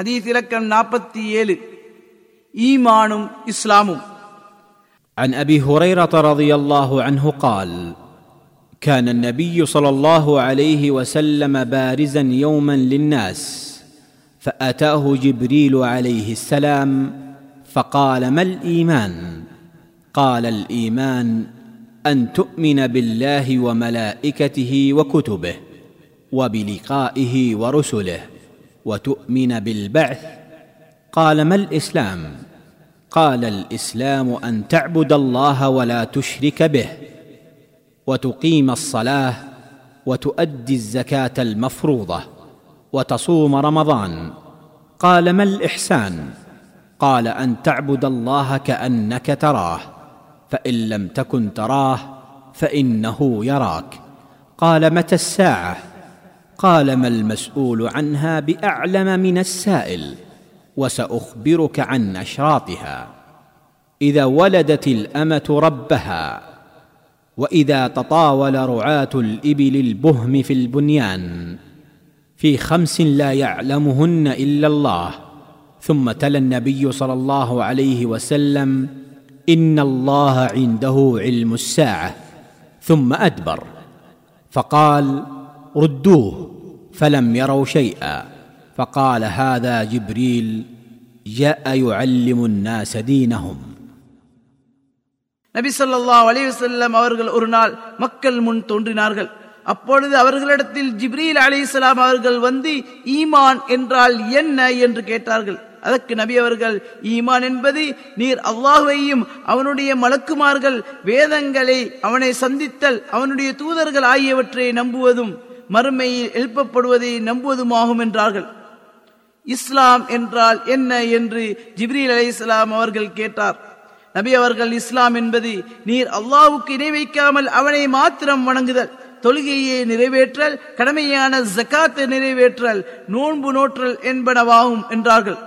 ஹதீஸ் இலக்கம் நாற்பத்தி ஏழு ஈமானும் இஸ்லாமும் عن ابي هريره رضي الله عنه قال كان النبي صلى الله عليه وسلم بارزا يوما للناس فاتاه جبريل عليه السلام فقال ما الايمان قال الايمان ان تؤمن بالله وملائكته وكتبه وبلقائه ورسله وتؤمن بالبعث؟ قال ما الإسلام؟ قال الإسلام أن تعبد الله ولا تشرك به وتقيم الصلاة وتؤدي الزكاة المفروضة وتصوم رمضان. قال ما الإحسان؟ قال أن تعبد الله كأنك تراه فإن لم تكن تراه فإنه يراك. قال متى الساعة؟ قال ما المسؤول عنها بأعلم من السائل وسأخبرك عن أشراطها. إذا ولدت الأمة ربها وإذا تطاول رعاة الإبل البهم في البنيان في خمس لا يعلمهن إلا الله. ثم تلا النبي صلى الله عليه وسلم إن الله عنده علم الساعة. ثم أدبر. فقال ردوه فلم يروا شيئا فقال هذا جبريل جاء يعلم الناس دينهم நபி ஸல்லல்லாஹு அலைஹி வஸல்லம் அவர்கள் ஒரு நாள் மக்கள் முன் தோன்றினார்கள் அப்பொழுது அவர்களிடத்தில் ஜிப்ரீல் அலைஹிஸ்ஸலாம் அவர்கள் வந்து ஈமான் என்றால் என்ன என்று கேட்டார்கள் அதற்கு நபி அவர்கள் ஈமான் என்பது நீர் அல்லாஹுவையும் அவனுடைய மலக்குமார்கள் வேதங்களை அவனை சந்தித்தல் அவனுடைய தூதர்கள் ஆகியவற்றை நம்புவதும் மறுமையில் எழுப்பப்படுவதை நம்புவதுமாகும் என்றார்கள் இஸ்லாம் என்றால் என்ன என்று ஜிப்ரீல் அலைஹிஸ்ஸலாம் அவர்கள் கேட்டார். நபி அவர்கள் இஸ்லாம் என்பது நீர் அல்லாவுக்கு இணை வைக்காமல் அவனை மாத்திரம் வணங்குதல் தொழுகையை நிறைவேற்றல் கடமையான ஜக்காத்தை நிறைவேற்றல் நோன்பு நோற்றல் என்பனவாகும் என்றார்கள்.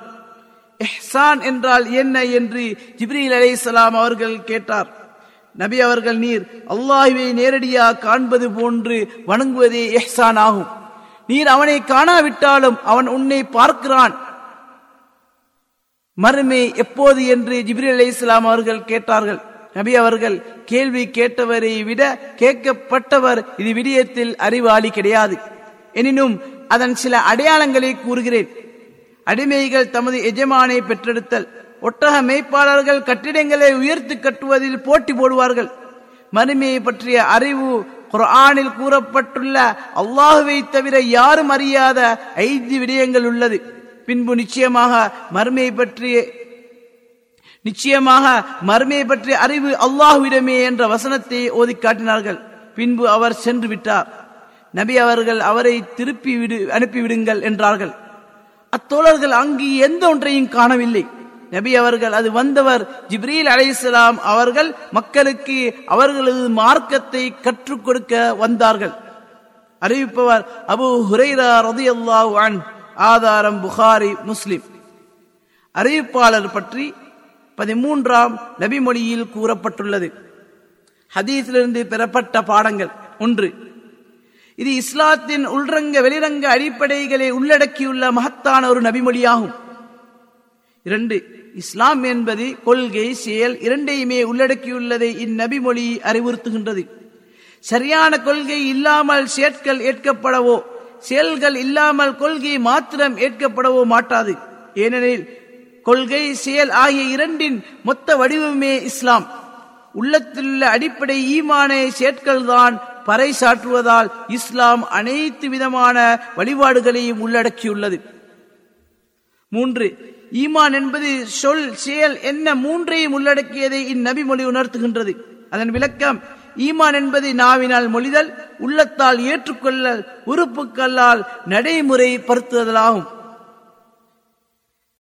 எஹ்சான் என்றால் என்ன என்று ஜிப்ரீல் அலைஹிஸ்ஸலாம் அவர்கள் கேட்டார். நபி அவர்கள் நீர் அல்லாஹுவை நேரடியாக காண்பது போன்று வணங்குவதே எஹ்சான் ஆகும் நீர் அவனை காணாவிட்டாலும் அவன் உன்னை பார்க்கிறான். மறுமை எப்போது என்று ஜிப்ரி அலி இஸ்லாம் அவர்கள் கேட்டார்கள். நபி அவர்கள் கேள்வி கேட்டவரை விட கேட்கப்பட்டவர் இது விடயத்தில் அறிவாளி கிடையாது. எனினும் அதன் சில அடையாளங்களை கூறுகிறேன். அடிமைகள் தமது எஜமானை பெற்றெடுத்தல். ஒட்டக மெய்ப்பாளர்கள் கட்டிடங்களை உயர்த்து கட்டுவதில் போட்டி போடுவார்கள். மறுமையை பற்றிய அறிவு குர்ஆனில் கூறப்பட்டுள்ள அல்லாஹுவை தவிர யாரும் அறியாத ஐந்து விடயங்கள் உள்ளது. பின்பு நிச்சயமாக மறுமையை பற்றிய நிச்சயமாக மறுமையை பற்றிய அறிவு அல்லாஹுவிடமே என்ற வசனத்தை ஓதி காட்டினார்கள். பின்பு அவர் சென்று விட்டார். நபி அவர்கள் அவரை திருப்பி விடு அனுப்பிவிடுங்கள் என்றார்கள். அத்தோழர்கள் அங்கு எந்த ஒன்றையும் காணவில்லை. நபி அவர்கள் அது வந்தவர் ஜிப்ரீல் அலைஹிஸ்ஸலாம் அவர்கள் மக்களுக்கு அவர்களது மார்க்கத்தை கற்றுக் கொடுக்க வந்தார்கள். அறிவிப்பவர் அபு ஹுரைரா ரதியல்லாஹு அன் ஆதாரம் புகாரி முஸ்லிம். அறிவிப்பாளர் பற்றி பதிமூன்றாம் நபிமொழியில் கூறப்பட்டுள்ளது. ஹதீஸிலிருந்து பெறப்பட்ட பாடங்கள் ஒன்று. இது இஸ்லாத்தின் உள்ரங்க வெளிரங்க அடிப்படைகளை உள்ளடக்கியுள்ள மகத்தான ஒரு நபிமொழியாகும். இரண்டு இஸ்லாம் என்பது கொள்கை செயல் இரண்டையுமே உள்ளடக்கியுள்ளதை இந்நபி மொழி அறிவுறுத்துகின்றது. சரியான கொள்கை இல்லாமல் செயற்கள் ஏற்கப்படவோ செயல்கள் இல்லாமல் கொள்கை மாத்திரம் ஏற்கப்படவோ மாட்டாது. ஏனெனில் கொள்கை செயல் ஆகிய இரண்டின் மொத்த வடிவமே இஸ்லாம். உள்ளத்திலுள்ள அடிப்படை ஈமானை செயற்கள் தான் பறைசாற்றுவதால் இஸ்லாம் அனைத்து விதமான வழிபாடுகளையும் உள்ளடக்கியுள்ளது. மூன்று. ஈமான் என்பது சொல் செயல் என்ன மூன்றையும் உள்ளடக்கியதை இந்நபி மொழி உணர்த்துகின்றது. அதன் விளக்கம் ஈமான் என்பது நாவினால் மொழிதல் உள்ளத்தால் ஏற்றுக்கொள்ளல் உறுப்புக்கல்லால் நடைமுறை படுத்துதலாகும்